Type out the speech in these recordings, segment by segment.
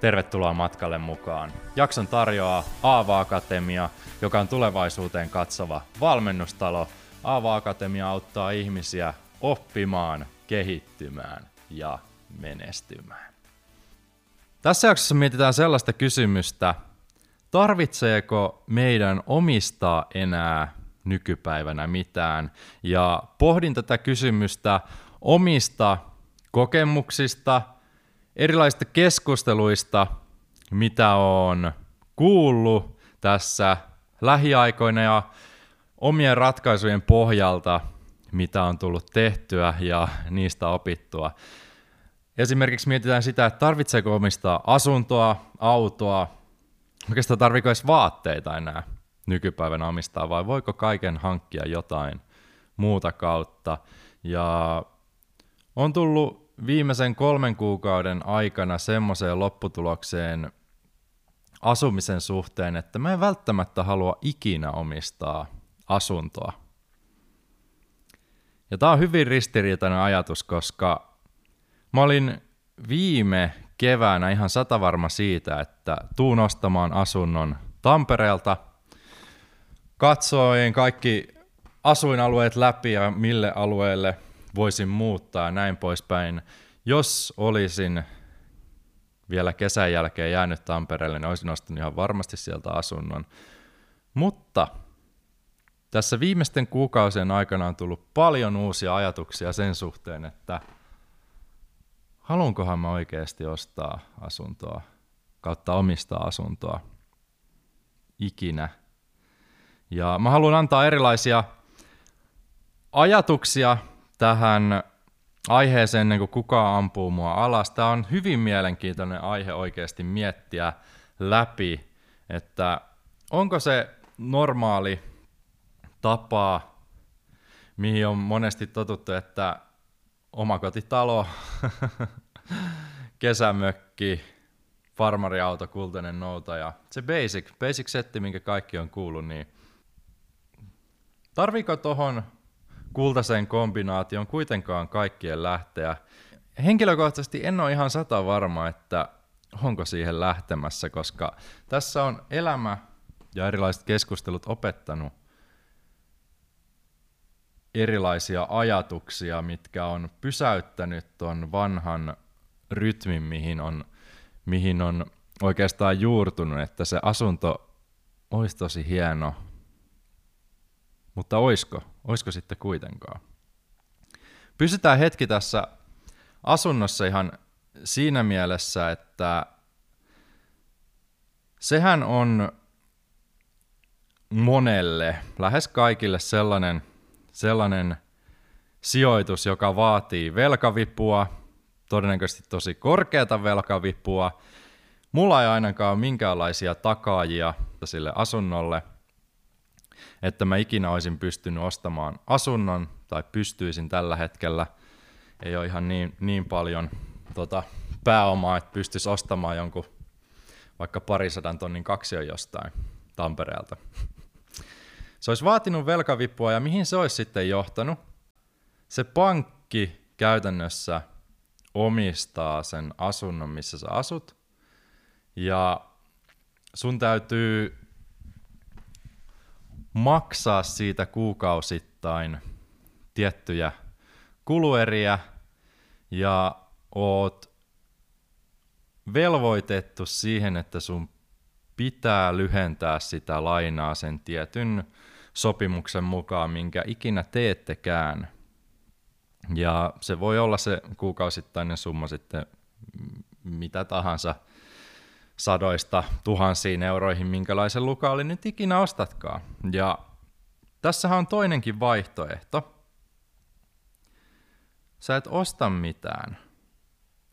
Tervetuloa matkalle mukaan. Jakson tarjoaa Aava Akatemia, joka on tulevaisuuteen katsova valmennustalo. Aava Akatemia auttaa ihmisiä oppimaan, kehittymään ja menestymään. Tässä jaksossa mietitään sellaista kysymystä, tarvitseeko meidän omistaa enää nykypäivänä mitään? Ja pohdin tätä kysymystä omista kokemuksista, erilaisista keskusteluista, mitä on kuullut tässä lähiaikoina ja omien ratkaisujen pohjalta, mitä on tullut tehtyä ja niistä opittua. Esimerkiksi mietitään sitä, että tarvitseeko omistaa asuntoa, autoa, oikeastaan tarviko edes vaatteita enää nykypäivänä omistaa, vai voiko kaiken hankkia jotain muuta kautta. Ja on tullut viimeisen kolmen kuukauden aikana semmoiseen lopputulokseen asumisen suhteen, että mä en välttämättä halua ikinä omistaa asuntoa. Ja tää on hyvin ristiriitainen ajatus, koska mä olin viime keväänä ihan satavarma siitä, että tuun ostamaan asunnon Tampereelta. Katsoin kaikki asuinalueet läpi ja mille alueelle voisin muuttaa ja näin poispäin. Jos olisin vielä kesän jälkeen jäänyt Tampereelle, niin olisin ostanut ihan varmasti sieltä asunnon. Mutta tässä viimeisten kuukausien aikana on tullut paljon uusia ajatuksia sen suhteen, että haluankohan mä oikeasti ostaa asuntoa kautta omistaa asuntoa ikinä. Ja mä haluan antaa erilaisia ajatuksia tähän aiheeseen ennen kuin kukaan ampuu mua alas. Tämä on hyvin mielenkiintoinen aihe oikeasti miettiä läpi, että onko se normaali tapa, mihin on monesti totuttu, että omakotitalo, kesämökki, farmariauto, kultainen nouta ja se basic, basic setti, minkä kaikki on kuullut, niin tarviiko tohon kultaisen kombinaation kuitenkaan kaikkien lähteä. Henkilökohtaisesti en ole ihan sata varma, että onko siihen lähtemässä, koska tässä on elämä ja erilaiset keskustelut opettanut erilaisia ajatuksia, mitkä on pysäyttänyt ton vanhan rytmin, mihin on, mihin on oikeastaan juurtunut, että se asunto olisi tosi hieno, mutta oisko? Oisko sitten kuitenkaan? Pysytään hetki tässä asunnossa ihan siinä mielessä, että sehän on monelle, lähes kaikille sellainen, sellainen sijoitus, joka vaatii velkavipua, todennäköisesti tosi korkeata velkavipua. Mulla ei ainakaan ole minkäänlaisia takaajia sille asunnolle – että mä ikinä olisin pystynyt ostamaan asunnon, tai pystyisin tällä hetkellä. Ei ole ihan niin, niin paljon tota, pääomaa, että pystyisi ostamaan jonkun vaikka parisadan tonnin kaksion jostain Tampereelta. Se olisi vaatinut velkavipua ja mihin se olisi sitten johtanut? Se pankki käytännössä omistaa sen asunnon, missä sä asut, ja sun täytyy maksaa siitä kuukausittain tiettyjä kulueriä ja oot velvoitettu siihen, että sun pitää lyhentää sitä lainaa sen tietyn sopimuksen mukaan, minkä ikinä teettekään. Ja se voi olla se kuukausittainen summa sitten mitä tahansa sadoista tuhansiin euroihin, minkälaisen lukaali nyt ikinä ostatkaan. Ja tässähän on toinenkin vaihtoehto. Sä et osta mitään,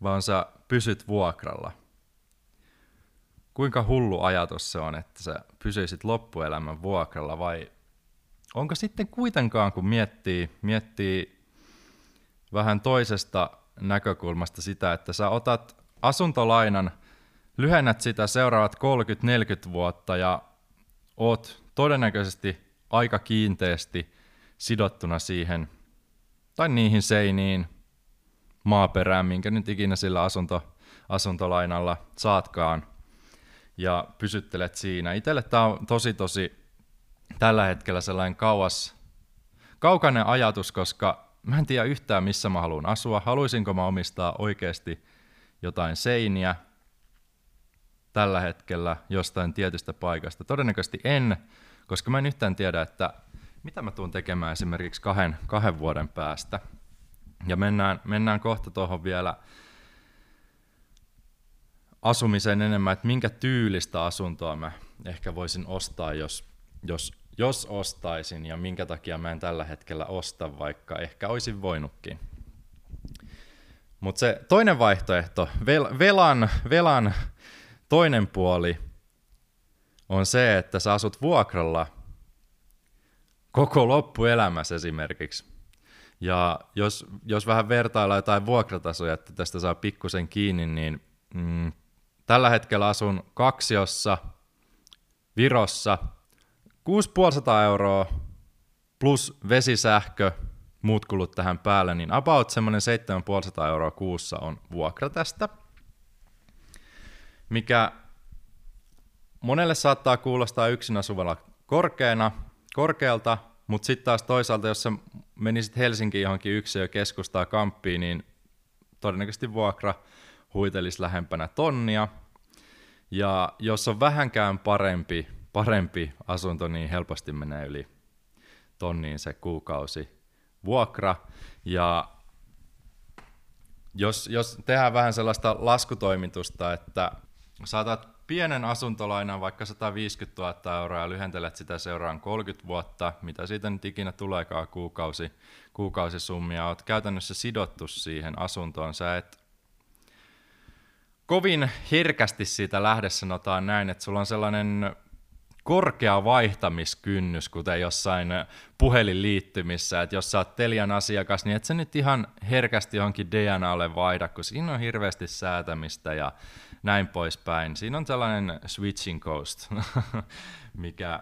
vaan sä pysyt vuokralla. Kuinka hullu ajatus se on, että sä pysyisit loppuelämän vuokralla vai onko sitten kuitenkaan, kun miettii, miettii vähän toisesta näkökulmasta sitä, että sä otat asuntolainan, lyhennät sitä seuraavat 30-40 vuotta ja oot todennäköisesti aika kiinteästi sidottuna siihen tai niihin seiniin, maaperään, minkä nyt ikinä sillä asunto, asuntolainalla saatkaan, ja pysyttelet siinä. Itelle tämä on tosi tosi tällä hetkellä sellainen kauas, kaukainen ajatus, koska mä en tiedä yhtään, missä mä haluan asua. Haluaisinko mä omistaa oikeasti jotain seiniä tällä hetkellä jostain tietystä paikasta? Todennäköisesti en, koska mä en yhtään tiedä, että mitä mä tuun tekemään esimerkiksi kahden, kahden vuoden päästä. Ja mennään, mennään kohta tuohon vielä asumiseen enemmän, että minkä tyylistä asuntoa mä ehkä voisin ostaa, jos, jos, jos ostaisin, ja minkä takia mä en tällä hetkellä osta, vaikka ehkä olisin voinutkin. Mutta se toinen vaihtoehto, vel, velan, velan toinen puoli on se, että sä asut vuokralla koko loppuelämässä esimerkiksi. Ja jos, jos vähän vertaillaan jotain vuokratasoja, että tästä saa pikkusen kiinni, niin mm, tällä hetkellä asun kaksiossa Virossa 6500 euroa plus vesisähkö, muut kulut tähän päälle, niin about semmoinen 7500 euroa kuussa on vuokra tästä, mikä monelle saattaa kuulostaa yksin asuvalla korkeana, korkealta, mutta sitten taas toisaalta, jos sä menisit Helsinkiin johonkin yksilö keskustaa kamppiin, niin todennäköisesti vuokra huitelisi lähempänä tonnia. Ja jos on vähänkään parempi, parempi asunto, niin helposti menee yli tonniin se kuukausi vuokra. Ja jos, jos tehdään vähän sellaista laskutoimitusta, että saatat pienen asuntolainan vaikka 150 000 euroa ja lyhentelet sitä seuraan 30 vuotta, mitä siitä nyt ikinä tuleekaan kuukausi, kuukausisummia, olet käytännössä sidottu siihen asuntoon. Sä et kovin herkästi siitä lähde, sanotaan näin, että sulla on sellainen korkea vaihtamiskynnys, kuten jossain puhelinliittymissä, että jos sä oot Telian asiakas, niin et sä nyt ihan herkästi johonkin DNAlle vaihda, kun siinä on hirveästi säätämistä ja näin poispäin. Siinä on tällainen switching coast, mikä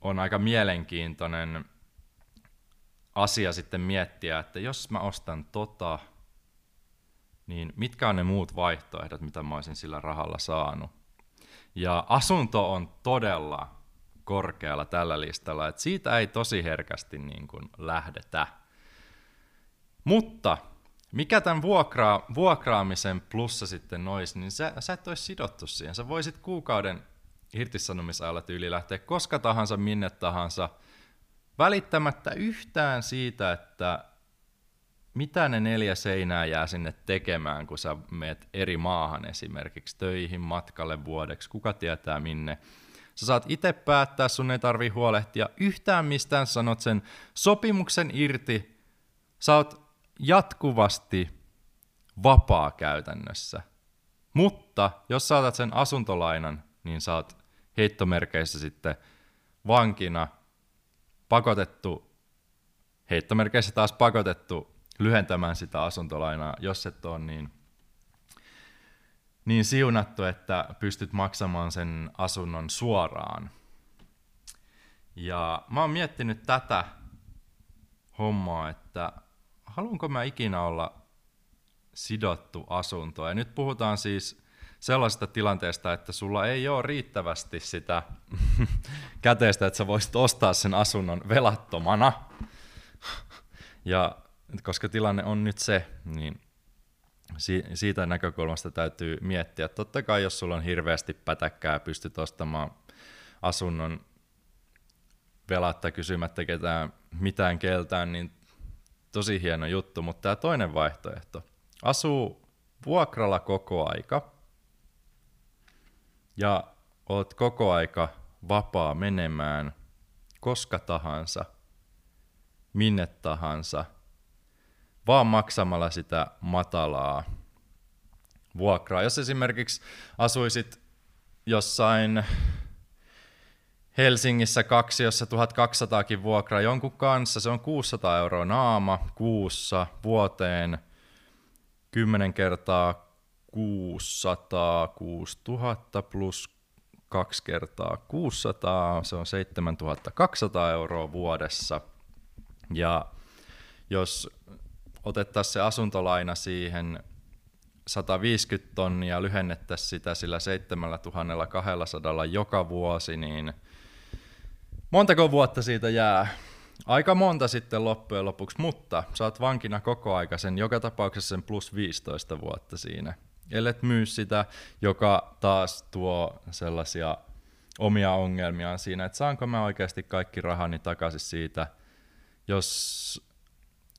on aika mielenkiintoinen asia sitten miettiä, että jos mä ostan tota, niin mitkä on ne muut vaihtoehdot, mitä mä olisin sillä rahalla saanut. Ja asunto on todella korkealla tällä listalla, että siitä ei tosi herkästi niin kuin lähdetä. Mutta mikä tämän vuokraa, vuokraamisen plussa sitten olisi, niin sä, sä et olisi sidottu siihen. Sä voisit kuukauden irtisanomisajalla tyyli lähteä koska tahansa, minne tahansa, välittämättä yhtään siitä, että mitä ne neljä seinää jää sinne tekemään, kun sä meet eri maahan esimerkiksi töihin, matkalle vuodeksi, kuka tietää minne. Sä saat itse päättää, sun ei tarvi huolehtia yhtään mistään, sanot sen sopimuksen irti. Sä oot jatkuvasti vapaa käytännössä. Mutta jos saatat sen asuntolainan, niin sä oot heittomerkeissä sitten vankina pakotettu, heittomerkeissä taas pakotettu lyhentämään sitä asuntolainaa, jos et ole niin, niin siunattu, että pystyt maksamaan sen asunnon suoraan. Ja mä oon miettinyt tätä hommaa, että haluanko mä ikinä olla sidottu asunto. Ja nyt puhutaan siis sellaisesta tilanteesta, että sulla ei ole riittävästi sitä käteistä, että sä voisit ostaa sen asunnon velattomana. Ja koska tilanne on nyt se, niin siitä näkökulmasta täytyy miettiä. Totta kai jos sulla on hirveästi pätäkkää pystyt ostamaan asunnon velatta kysymättä ketään mitään keltään, niin tosi hieno juttu. Mutta tämä toinen vaihtoehto, asuu vuokralla koko aika ja oot koko aika vapaa menemään koska tahansa, minne tahansa – vaan maksamalla sitä matalaa vuokraa. Jos esimerkiksi asuisit jossain Helsingissä kaksi, jossa 1200kin vuokra jonkun kanssa, se on 600 euroa naama kuussa vuoteen 10 kertaa 600, 6000 plus 2 kertaa 600, se on 7200 euroa vuodessa. Ja jos otettaisiin se asuntolaina siihen 150 tonnia, lyhennettäisiin sitä sillä 7200 joka vuosi, niin montako vuotta siitä jää? Aika monta sitten loppujen lopuksi, mutta saat vankina koko aika sen, joka tapauksessa sen plus 15 vuotta siinä. Ellet myy sitä, joka taas tuo sellaisia omia ongelmia siinä, että saanko mä oikeasti kaikki rahani takaisin siitä, jos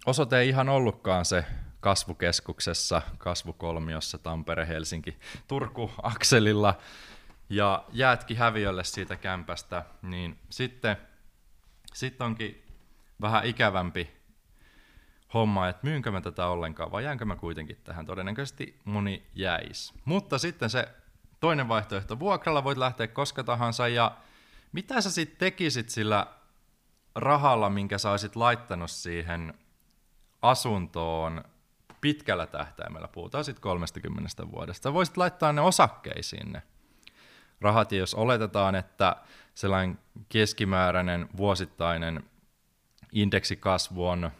osoite ei ihan ollutkaan se kasvukeskuksessa, kasvukolmiossa Tampere, Helsinki, Turku akselilla ja jäätkin häviölle siitä kämpästä, niin sitten sit onkin vähän ikävämpi homma, että myynkö mä tätä ollenkaan vai jäänkö mä kuitenkin tähän. Todennäköisesti moni jäis. Mutta sitten se toinen vaihtoehto, vuokralla voit lähteä koska tahansa ja mitä sä sitten tekisit sillä rahalla, minkä sä olisit laittanut siihen asuntoon pitkällä tähtäimellä, puhutaan sitten 30 vuodesta. Voisit laittaa ne osakkeisiin ne rahat, ja jos oletetaan, että sellainen keskimääräinen vuosittainen indeksikasvu on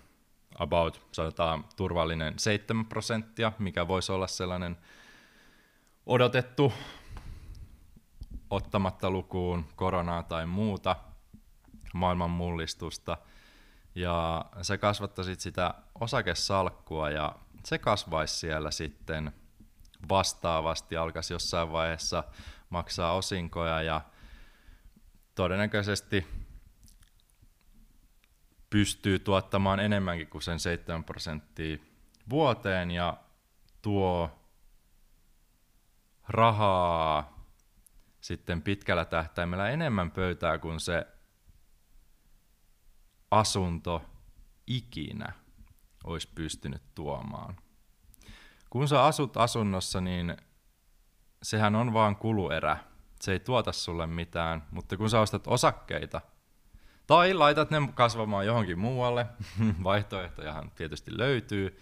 about, sanotaan turvallinen 7 prosenttia, mikä voisi olla sellainen odotettu ottamatta lukuun koronaa tai muuta maailman mullistusta. Ja se kasvattaisi sitä osakesalkkua ja se kasvaisi siellä sitten vastaavasti, alkaisi jossain vaiheessa maksaa osinkoja ja todennäköisesti pystyy tuottamaan enemmänkin kuin sen 7 prosenttia vuoteen ja tuo rahaa sitten pitkällä tähtäimellä enemmän pöytää kuin se asunto ikinä olisi pystynyt tuomaan. Kun sä asut asunnossa, niin sehän on vaan kuluerä. Se ei tuota sulle mitään, mutta kun sä ostat osakkeita, tai laitat ne kasvamaan johonkin muualle, vaihtoehtojahan tietysti löytyy,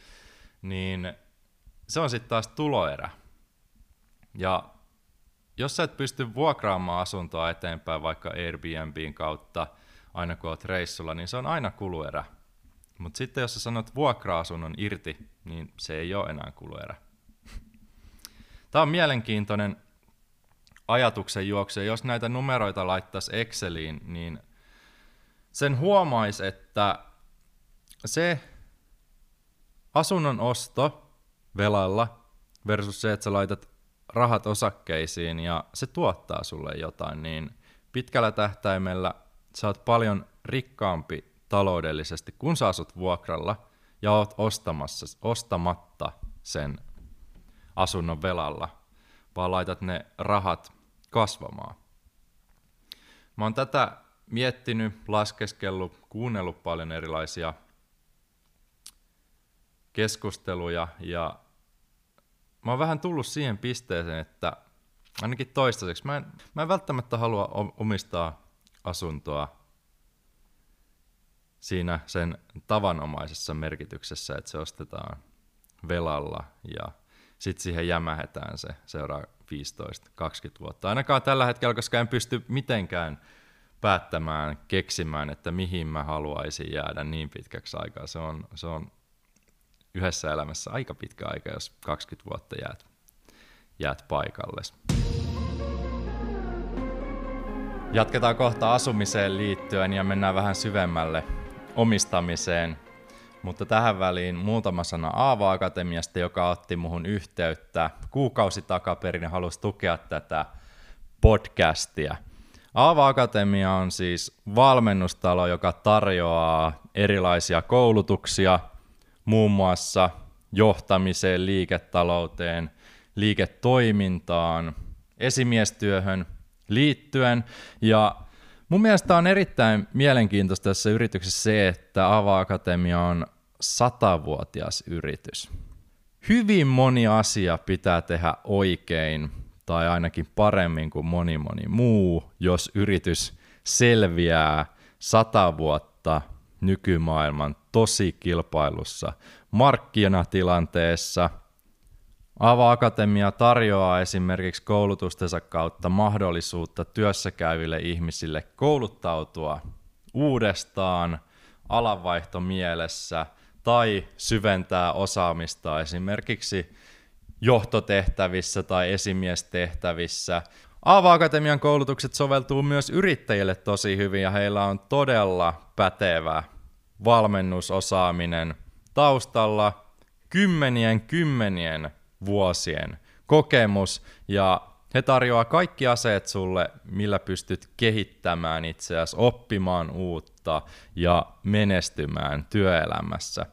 niin se on sitten taas tuloerä. Ja jos sä et pysty vuokraamaan asuntoa eteenpäin vaikka Airbnbin kautta aina kun oot reissulla, niin se on aina kuluerä. Mutta sitten jos sä sanot vuokra-asunnon irti, niin se ei ole enää kuluerä. Tämä on mielenkiintoinen ajatuksen juoksu. Jos näitä numeroita laittaisi Exceliin, niin sen huomaisi, että se asunnon osto velalla versus se, että sä laitat rahat osakkeisiin ja se tuottaa sulle jotain, niin pitkällä tähtäimellä sä oot paljon rikkaampi taloudellisesti, kun sä asut vuokralla ja oot ostamassa, ostamatta sen asunnon velalla, vaan laitat ne rahat kasvamaan. Mä oon tätä miettinyt, laskeskellut, kuunnellut paljon erilaisia keskusteluja ja mä oon vähän tullut siihen pisteeseen, että ainakin toistaiseksi mä en, mä en välttämättä halua omistaa asuntoa siinä sen tavanomaisessa merkityksessä, että se ostetaan velalla ja sitten siihen jämähetään se seuraa 15-20 vuotta. Ainakaan tällä hetkellä, koska en pysty mitenkään päättämään, keksimään, että mihin mä haluaisin jäädä niin pitkäksi aikaa. Se on, se on yhdessä elämässä aika pitkä aika, jos 20 vuotta jäät, jäät paikalle. Jatketaan kohta asumiseen liittyen ja mennään vähän syvemmälle omistamiseen. Mutta tähän väliin muutama sana Aava Akatemiasta, joka otti muhun yhteyttä kuukausi takaperin ja halusi tukea tätä podcastia. Aava Akatemia on siis valmennustalo, joka tarjoaa erilaisia koulutuksia muun muassa johtamiseen, liiketalouteen, liiketoimintaan, esimiestyöhön liittyen. Ja mun mielestä on erittäin mielenkiintoista tässä yrityksessä se, että Ava Akatemia on satavuotias yritys. Hyvin moni asia pitää tehdä oikein tai ainakin paremmin kuin moni moni muu, jos yritys selviää sata vuotta nykymaailman tosi kilpailussa markkinatilanteessa. Ava Akatemia tarjoaa esimerkiksi koulutustensa kautta mahdollisuutta työssäkäyville ihmisille kouluttautua uudestaan alanvaihto mielessä tai syventää osaamista esimerkiksi johtotehtävissä tai esimiestehtävissä. Aava Akatemian koulutukset soveltuu myös yrittäjille tosi hyvin ja heillä on todella pätevä valmennusosaaminen taustalla kymmenien kymmenien vuosien kokemus ja he tarjoaa kaikki aseet sulle, millä pystyt kehittämään itseäsi, oppimaan uutta ja menestymään työelämässä.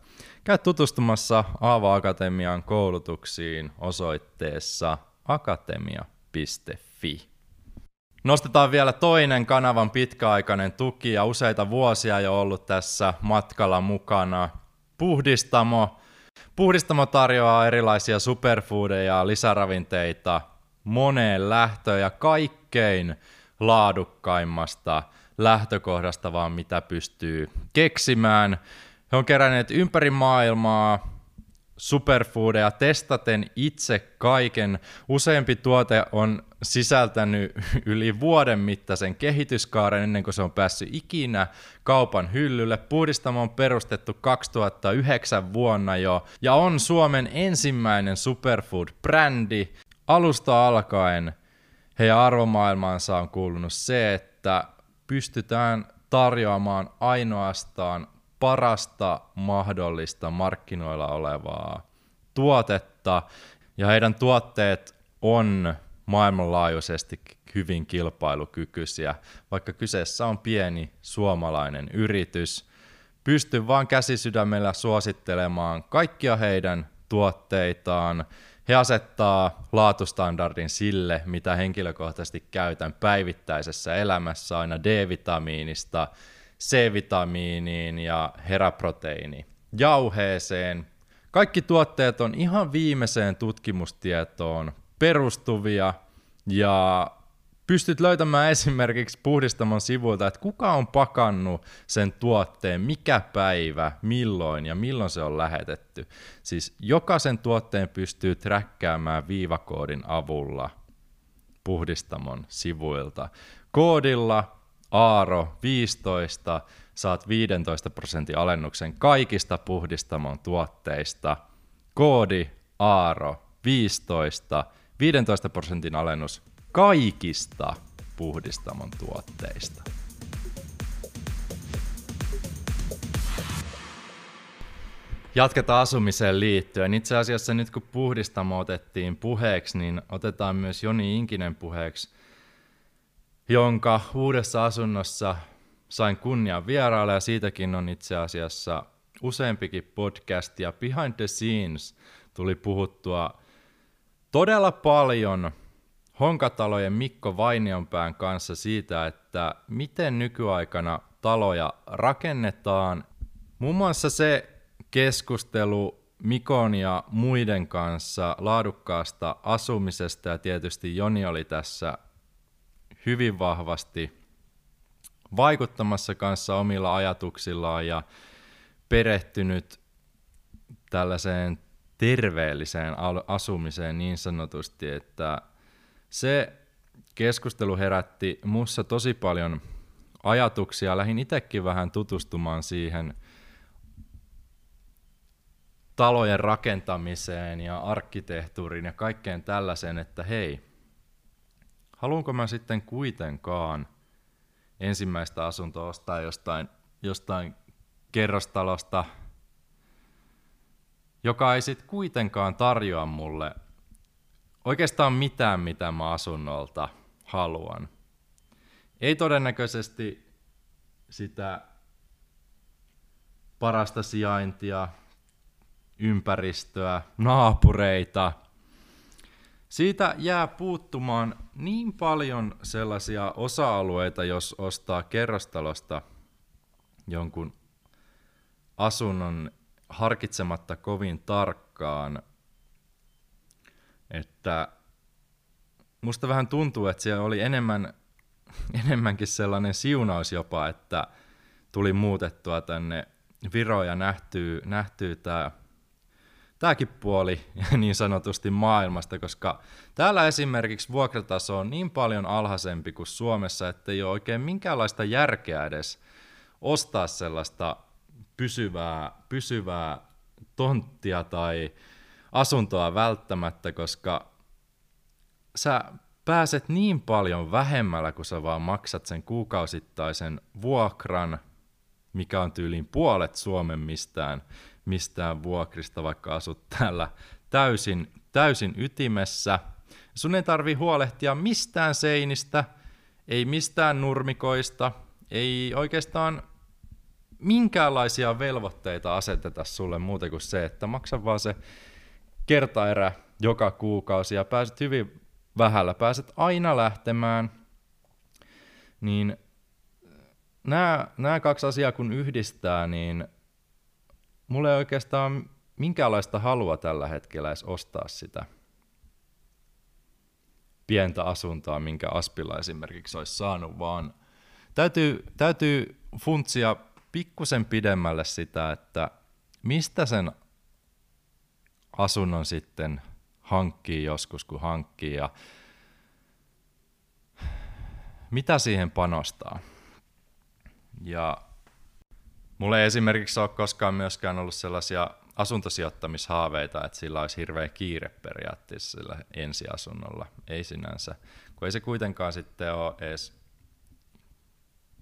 Käy tutustumassa Aava Akatemian koulutuksiin osoitteessa akatemia.fi. Nostetaan vielä toinen kanavan pitkäaikainen tuki ja useita vuosia jo ollut tässä matkalla mukana. Puhdistamo. Puhdistamo tarjoaa erilaisia superfoodeja ja lisäravinteita moneen lähtöön ja kaikkein laadukkaimmasta lähtökohdasta vaan mitä pystyy keksimään. He on keränneet ympäri maailmaa superfoodeja testaten itse kaiken. Useampi tuote on sisältänyt yli vuoden mittaisen kehityskaaren ennen kuin se on päässyt ikinä kaupan hyllylle. Puhdistamo on perustettu 2009 vuonna jo ja on Suomen ensimmäinen superfood-brändi. Alusta alkaen heidän arvomaailmaansa on kuulunut se, että pystytään tarjoamaan ainoastaan parasta mahdollista markkinoilla olevaa tuotetta, ja heidän tuotteet on maailmanlaajuisesti hyvin kilpailukykyisiä, vaikka kyseessä on pieni suomalainen yritys. Pystyn vaan käsisydämellä suosittelemaan kaikkia heidän tuotteitaan. He asettaa laatustandardin sille, mitä henkilökohtaisesti käytän päivittäisessä elämässä aina D-vitamiinista C-vitamiiniin ja heraproteiini jauheeseen. Kaikki tuotteet on ihan viimeiseen tutkimustietoon perustuvia ja pystyt löytämään esimerkiksi puhdistamon sivuilta, että kuka on pakannut sen tuotteen, mikä päivä, milloin ja milloin se on lähetetty. Siis jokaisen tuotteen pystyy träkkäämään viivakoodin avulla puhdistamon sivuilta. Koodilla Aaro 15 saat 15 prosentin alennuksen kaikista puhdistamon tuotteista. Koodi Aaro 15, 15 prosentin alennus kaikista puhdistamon tuotteista. Jatketaan asumiseen liittyen. Itse asiassa nyt kun puhdistamo otettiin puheeksi, niin otetaan myös Joni Inkinen puheeksi – jonka uudessa asunnossa sain kunnian vierailla ja siitäkin on itse asiassa useampikin podcast ja behind the scenes tuli puhuttua todella paljon Honkatalojen Mikko Vainionpään kanssa siitä, että miten nykyaikana taloja rakennetaan. Muun muassa se keskustelu Mikon ja muiden kanssa laadukkaasta asumisesta ja tietysti Joni oli tässä hyvin vahvasti vaikuttamassa kanssa omilla ajatuksillaan ja perehtynyt tällaiseen terveelliseen asumiseen niin sanotusti, että se keskustelu herätti mussa tosi paljon ajatuksia. Lähin itsekin vähän tutustumaan siihen talojen rakentamiseen ja arkkitehtuuriin ja kaikkeen tällaiseen, että hei, haluanko mä sitten kuitenkaan ensimmäistä asuntoa ostaa jostain, jostain kerrostalosta, joka ei sitten kuitenkaan tarjoa mulle oikeastaan mitään, mitä mä asunnolta haluan. Ei todennäköisesti sitä parasta sijaintia, ympäristöä, naapureita – siitä jää puuttumaan niin paljon sellaisia osa-alueita, jos ostaa kerrostalosta jonkun asunnon harkitsematta kovin tarkkaan, että musta vähän tuntuu, että siellä oli enemmän enemmänkin sellainen siunaus jopa, että tuli muutettua tänne Viroon ja nähtyy, nähtyy tämä tämäkin puoli niin sanotusti maailmasta, koska täällä esimerkiksi vuokrataso on niin paljon alhaisempi kuin Suomessa, että ei ole oikein minkäänlaista järkeä edes ostaa sellaista pysyvää, pysyvää tonttia tai asuntoa välttämättä, koska sä pääset niin paljon vähemmällä, kun sä vaan maksat sen kuukausittaisen vuokran, mikä on tyyliin puolet Suomen mistään, mistään vuokrista, vaikka asut täällä täysin, täysin ytimessä. Sun ei tarvi huolehtia mistään seinistä, ei mistään nurmikoista, ei oikeastaan minkäänlaisia velvoitteita aseteta sulle muuta kuin se, että maksa vaan se kertaerä joka kuukausi ja pääset hyvin vähällä, pääset aina lähtemään, niin nämä, nämä kaksi asiaa kun yhdistää, niin mulla ei oikeastaan minkäänlaista halua tällä hetkellä edes ostaa sitä pientä asuntoa, minkä Aspilla esimerkiksi olisi saanut, vaan täytyy, täytyy funtsia pikkusen pidemmälle sitä, että mistä sen asunnon sitten hankkii joskus, kun hankkii ja mitä siihen panostaa. Ja mulla ei esimerkiksi ole koskaan myöskään ollut sellaisia asuntosijoittamishaaveita, että sillä olisi hirveä kiire periaatteessa sillä ensiasunnolla. Ei sinänsä, kun ei se kuitenkaan sitten ole edes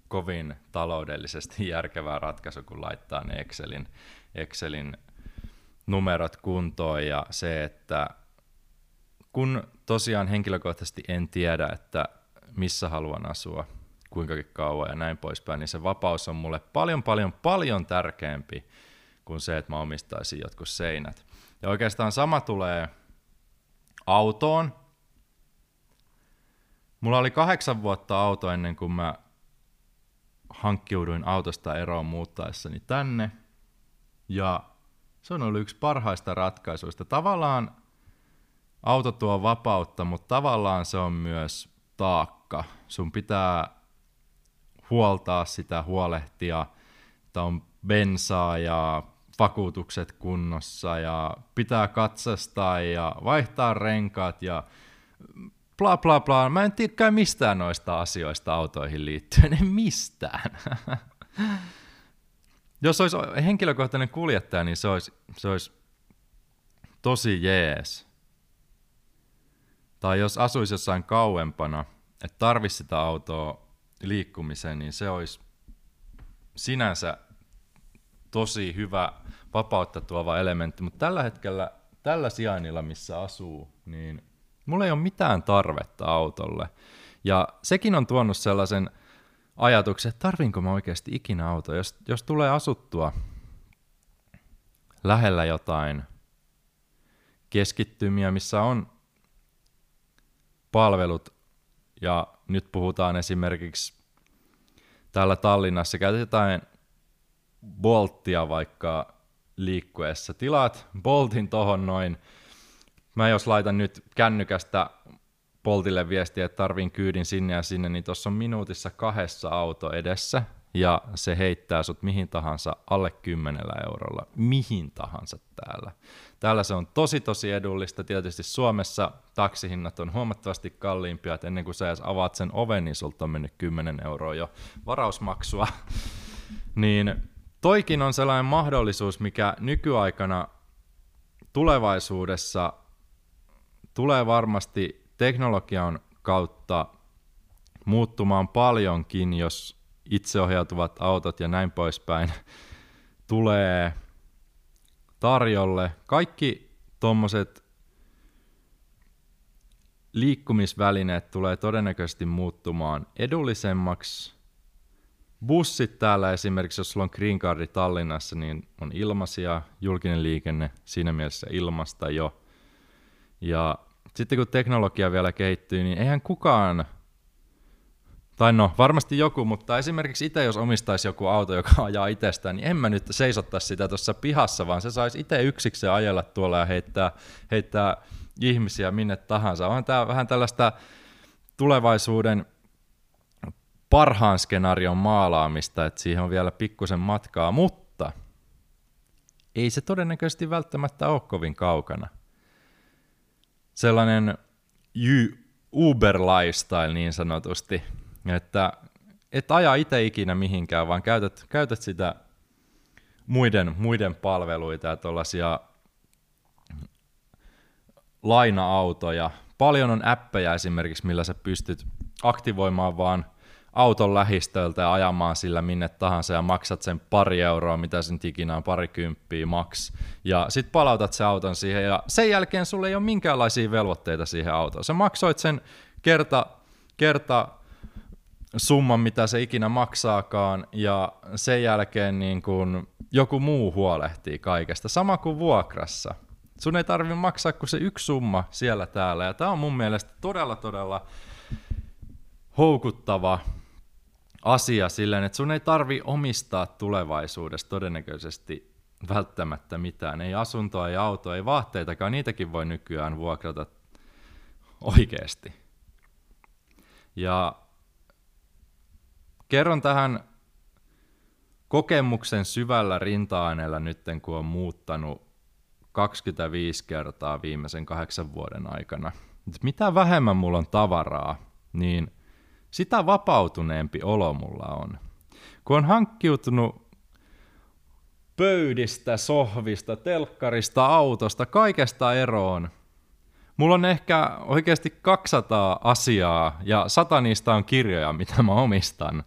kovin taloudellisesti järkevää ratkaisu, kun laittaa ne Excelin, Excelin numerot kuntoon ja se, että kun tosiaan henkilökohtaisesti en tiedä, että missä haluan asua, kuinka kauan ja näin poispäin, niin se vapaus on mulle paljon, paljon, paljon tärkeämpi kuin se, että mä omistaisin jotkut seinät. Ja oikeastaan sama tulee autoon. Mulla oli kahdeksan vuotta auto ennen kuin mä hankkiuduin autosta eroon muuttaessani tänne. Ja se on ollut yksi parhaista ratkaisuista. Tavallaan auto tuo vapautta, mutta tavallaan se on myös taakka. Sun pitää huoltaa sitä, huolehtia, että on bensaa ja vakuutukset kunnossa ja pitää katsastaa ja vaihtaa renkaat ja bla bla bla. Mä en tiedä mistään noista asioista autoihin liittyen, en mistään. Jos olisi henkilökohtainen kuljettaja, niin se olisi, se olisi tosi jees. Tai jos asuisi jossain kauempana, että tarvisi sitä autoa liikkumiseen, niin se olisi sinänsä tosi hyvä vapautta tuova elementti, mutta tällä hetkellä, tällä sijainnilla, missä asuu, niin mulla ei ole mitään tarvetta autolle. Ja sekin on tuonut sellaisen ajatuksen, että tarvinko mä oikeasti ikinä auto, jos, jos tulee asuttua lähellä jotain keskittymiä, missä on palvelut, ja nyt puhutaan esimerkiksi täällä Tallinnassa, käytetään Bolttia vaikka liikkuessa. Tilaat Boltin tohon noin, mä jos laitan nyt kännykästä Boltille viestiä, että tarviin kyydin sinne ja sinne, niin tuossa on minuutissa kahdessa auto edessä, ja se heittää sut mihin tahansa alle 10 eurolla, mihin tahansa täällä. Täällä se on tosi tosi edullista, tietysti Suomessa taksihinnat on huomattavasti kalliimpia, että ennen kuin sä edes avaat sen oven, niin sulta on mennyt 10 euroa jo varausmaksua. niin toikin on sellainen mahdollisuus, mikä nykyaikana tulevaisuudessa tulee varmasti teknologian kautta muuttumaan paljonkin, jos itseohjautuvat autot ja näin poispäin tulee tarjolle. Kaikki tuommoiset liikkumisvälineet tulee todennäköisesti muuttumaan edullisemmaksi. Bussit täällä esimerkiksi, jos sulla on Green Cardi Tallinnassa, niin on ilmaisia, julkinen liikenne siinä mielessä ilmasta jo. Ja sitten kun teknologia vielä kehittyy, niin eihän kukaan tai no, varmasti joku, mutta esimerkiksi itse jos omistaisi joku auto, joka ajaa itsestään, niin en mä nyt seisottaisi sitä tuossa pihassa, vaan se saisi itse yksikseen ajella tuolla ja heittää, heittää ihmisiä minne tahansa. Onhan tämä vähän tällaista tulevaisuuden parhaan skenaarion maalaamista, että siihen on vielä pikkusen matkaa, mutta ei se todennäköisesti välttämättä ole kovin kaukana. Sellainen Uber lifestyle niin sanotusti, että et aja itse ikinä mihinkään, vaan käytät, käytät sitä muiden, muiden palveluita ja tuollaisia laina-autoja. Paljon on appeja esimerkiksi, millä sä pystyt aktivoimaan vaan auton lähistöltä ja ajamaan sillä minne tahansa ja maksat sen pari euroa, mitä sen ikinä on, pari kymppiä maks. Ja sit palautat se auton siihen ja sen jälkeen sulle ei ole minkäänlaisia velvoitteita siihen autoon. Sä maksoit sen kerta, kerta summan, mitä se ikinä maksaakaan, ja sen jälkeen niin kun joku muu huolehtii kaikesta. Sama kuin vuokrassa. Sun ei tarvitse maksaa kuin se yksi summa siellä täällä, ja tämä on mun mielestä todella, todella houkuttava asia silleen, että sun ei tarvi omistaa tulevaisuudessa todennäköisesti välttämättä mitään. Ei asuntoa, ei autoa, ei vaatteitakaan, niitäkin voi nykyään vuokrata oikeasti. Ja kerron tähän kokemuksen syvällä rinta-aineella nytten, kun on muuttanut 25 kertaa viimeisen kahdeksan vuoden aikana. Mitä vähemmän mulla on tavaraa, niin sitä vapautuneempi olo mulla on. Kun on hankkiutunut pöydistä, sohvista, telkkarista, autosta, kaikesta eroon, Mulla on ehkä oikeasti 200 asiaa ja sata niistä on kirjoja, mitä mä omistan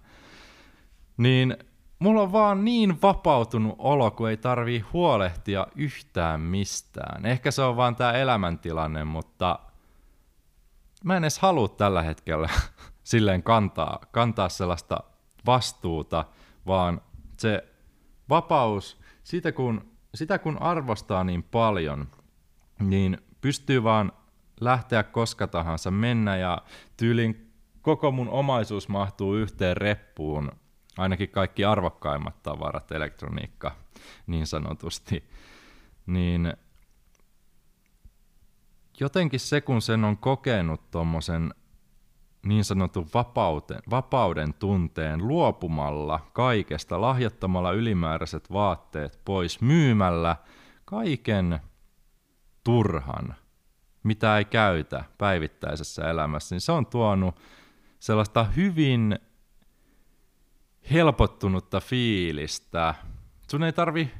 niin mulla on vaan niin vapautunut olo, kun ei tarvii huolehtia yhtään mistään. Ehkä se on vaan tää elämäntilanne, mutta mä en edes halua tällä hetkellä silleen kantaa, kantaa sellaista vastuuta, vaan se vapaus, sitä kun, sitä kun arvostaa niin paljon, niin pystyy vaan lähteä koska tahansa mennä ja tyylin koko mun omaisuus mahtuu yhteen reppuun ainakin kaikki arvokkaimmat tavarat, elektroniikka niin sanotusti, niin jotenkin se, kun sen on kokenut tuommoisen niin sanotun vapauden, vapauden tunteen luopumalla kaikesta, lahjattamalla ylimääräiset vaatteet pois, myymällä kaiken turhan, mitä ei käytä päivittäisessä elämässä, niin se on tuonut sellaista hyvin helpottunutta fiilistä. Sun ei tarvi,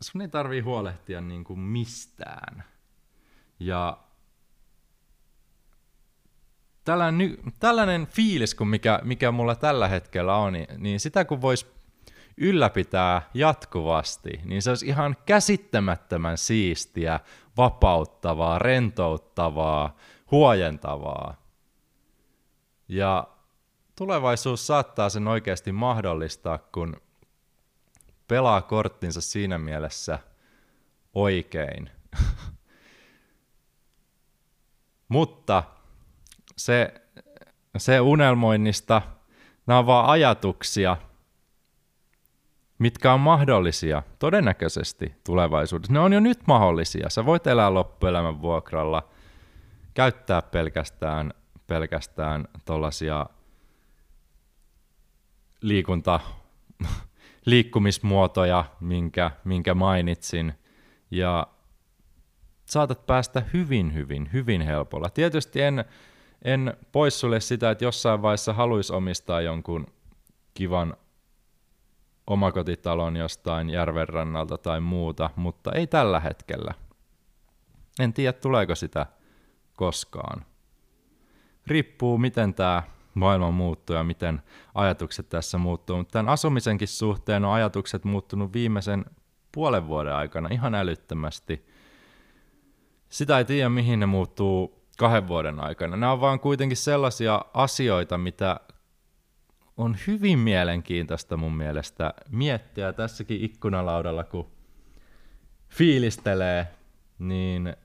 sun ei tarvi huolehtia niin kuin mistään. Ja tällainen, tällainen fiilis, kuin mikä, mikä mulla tällä hetkellä on, niin, niin sitä kun voisi ylläpitää jatkuvasti, niin se olisi ihan käsittämättömän siistiä, vapauttavaa, rentouttavaa, huojentavaa. Ja tulevaisuus saattaa sen oikeasti mahdollistaa, kun pelaa korttinsa siinä mielessä oikein. Mutta se, se unelmoinnista, nämä on vaan ajatuksia, mitkä on mahdollisia todennäköisesti tulevaisuudessa. Ne on jo nyt mahdollisia. Sä voit elää loppuelämän vuokralla, käyttää pelkästään, pelkästään tuollaisia liikunta, liikkumismuotoja, minkä, minkä mainitsin, ja saatat päästä hyvin, hyvin, hyvin helpolla. Tietysti en, en poissulle sitä, että jossain vaiheessa haluaisi omistaa jonkun kivan omakotitalon jostain järvenrannalta tai muuta, mutta ei tällä hetkellä. En tiedä, tuleeko sitä koskaan. Riippuu, miten tämä maailma muuttuu ja miten ajatukset tässä muuttuu. Mutta tämän asumisenkin suhteen on ajatukset muuttunut viimeisen puolen vuoden aikana ihan älyttömästi. Sitä ei tiedä, mihin ne muuttuu kahden vuoden aikana. Nämä on vaan kuitenkin sellaisia asioita, mitä on hyvin mielenkiintoista mun mielestä miettiä tässäkin ikkunalaudalla, kun fiilistelee, niin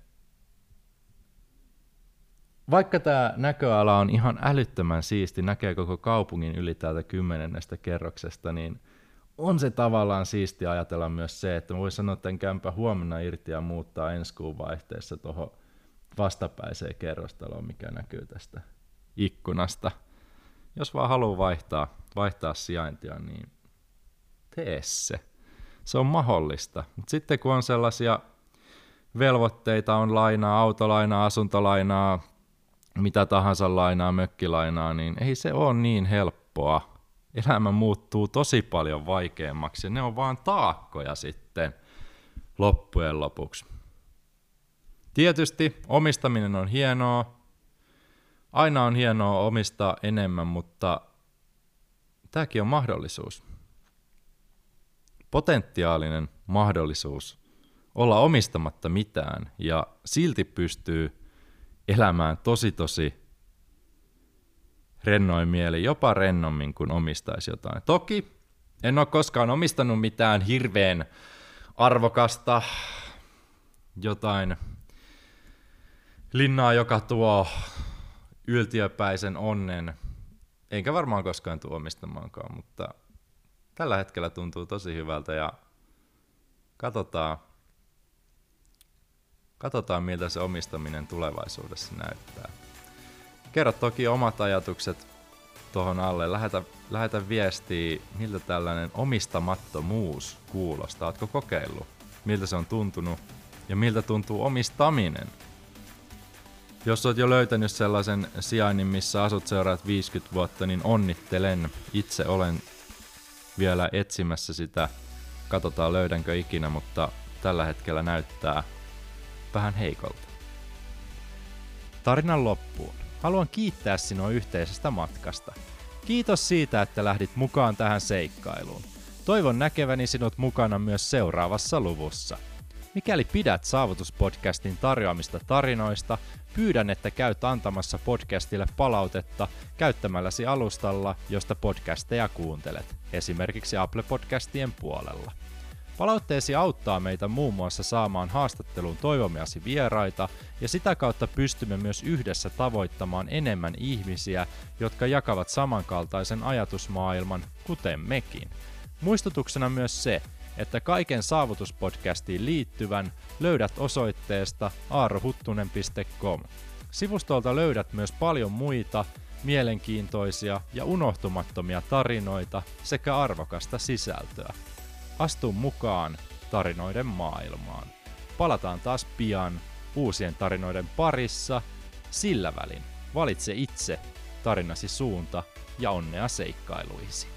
vaikka tämä näköala on ihan älyttömän siisti, näkee koko kaupungin yli täältä kymmenennestä kerroksesta, niin on se tavallaan siisti ajatella myös se, että voi sanoa, että en kämpä huomenna irti ja muuttaa ensi kuun vaihteessa tuohon vastapäiseen kerrostaloon, mikä näkyy tästä ikkunasta. jos vaan haluaa vaihtaa, vaihtaa sijaintia, niin tee se. Se on mahdollista. Mutta sitten kun on sellaisia velvoitteita, on lainaa, autolainaa, asuntolainaa, mitä tahansa lainaa, mökkilainaa, niin ei se ole niin helppoa. Elämä muuttuu tosi paljon vaikeammaksi ne on vaan taakkoja sitten loppujen lopuksi. Tietysti omistaminen on hienoa, aina on hienoa omistaa enemmän, mutta tämäkin on mahdollisuus. Potentiaalinen mahdollisuus olla omistamatta mitään ja silti pystyy elämään tosi tosi rennoin mieli, jopa rennommin kuin omistaisi jotain. Toki en ole koskaan omistanut mitään hirveän arvokasta, jotain linnaa, joka tuo yltiöpäisen onnen. Enkä varmaan koskaan tule omistamaankaan, mutta tällä hetkellä tuntuu tosi hyvältä ja katsotaan, katsotaan miltä se omistaminen tulevaisuudessa näyttää. Kerro toki omat ajatukset tuohon alle. Lähetä, lähetä viestiä, miltä tällainen omistamattomuus kuulostaa. Oletko kokeillut? Miltä se on tuntunut? Ja miltä tuntuu omistaminen? Jos olet jo löytänyt sellaisen sijainnin, missä asut seuraat 50 vuotta, niin onnittelen. Itse olen vielä etsimässä sitä. Katsotaan löydänkö ikinä, mutta tällä hetkellä näyttää vähän heikolta. Tarinan loppuun. Haluan kiittää sinua yhteisestä matkasta. Kiitos siitä, että lähdit mukaan tähän seikkailuun. Toivon näkeväni sinut mukana myös seuraavassa luvussa. Mikäli pidät Saavutuspodcastin tarjoamista tarinoista, pyydän, että käyt antamassa podcastille palautetta käyttämälläsi alustalla, josta podcasteja kuuntelet, esimerkiksi Apple Podcastien puolella. Palautteesi auttaa meitä muun muassa saamaan haastatteluun toivomiasi vieraita ja sitä kautta pystymme myös yhdessä tavoittamaan enemmän ihmisiä, jotka jakavat samankaltaisen ajatusmaailman, kuten mekin. Muistutuksena myös se, että kaiken saavutuspodcastiin liittyvän löydät osoitteesta aarohuttunen.com. Sivustolta löydät myös paljon muita mielenkiintoisia ja unohtumattomia tarinoita sekä arvokasta sisältöä. Astu mukaan tarinoiden maailmaan. Palataan taas pian uusien tarinoiden parissa. Sillä välin valitse itse tarinasi suunta ja onnea seikkailuisi.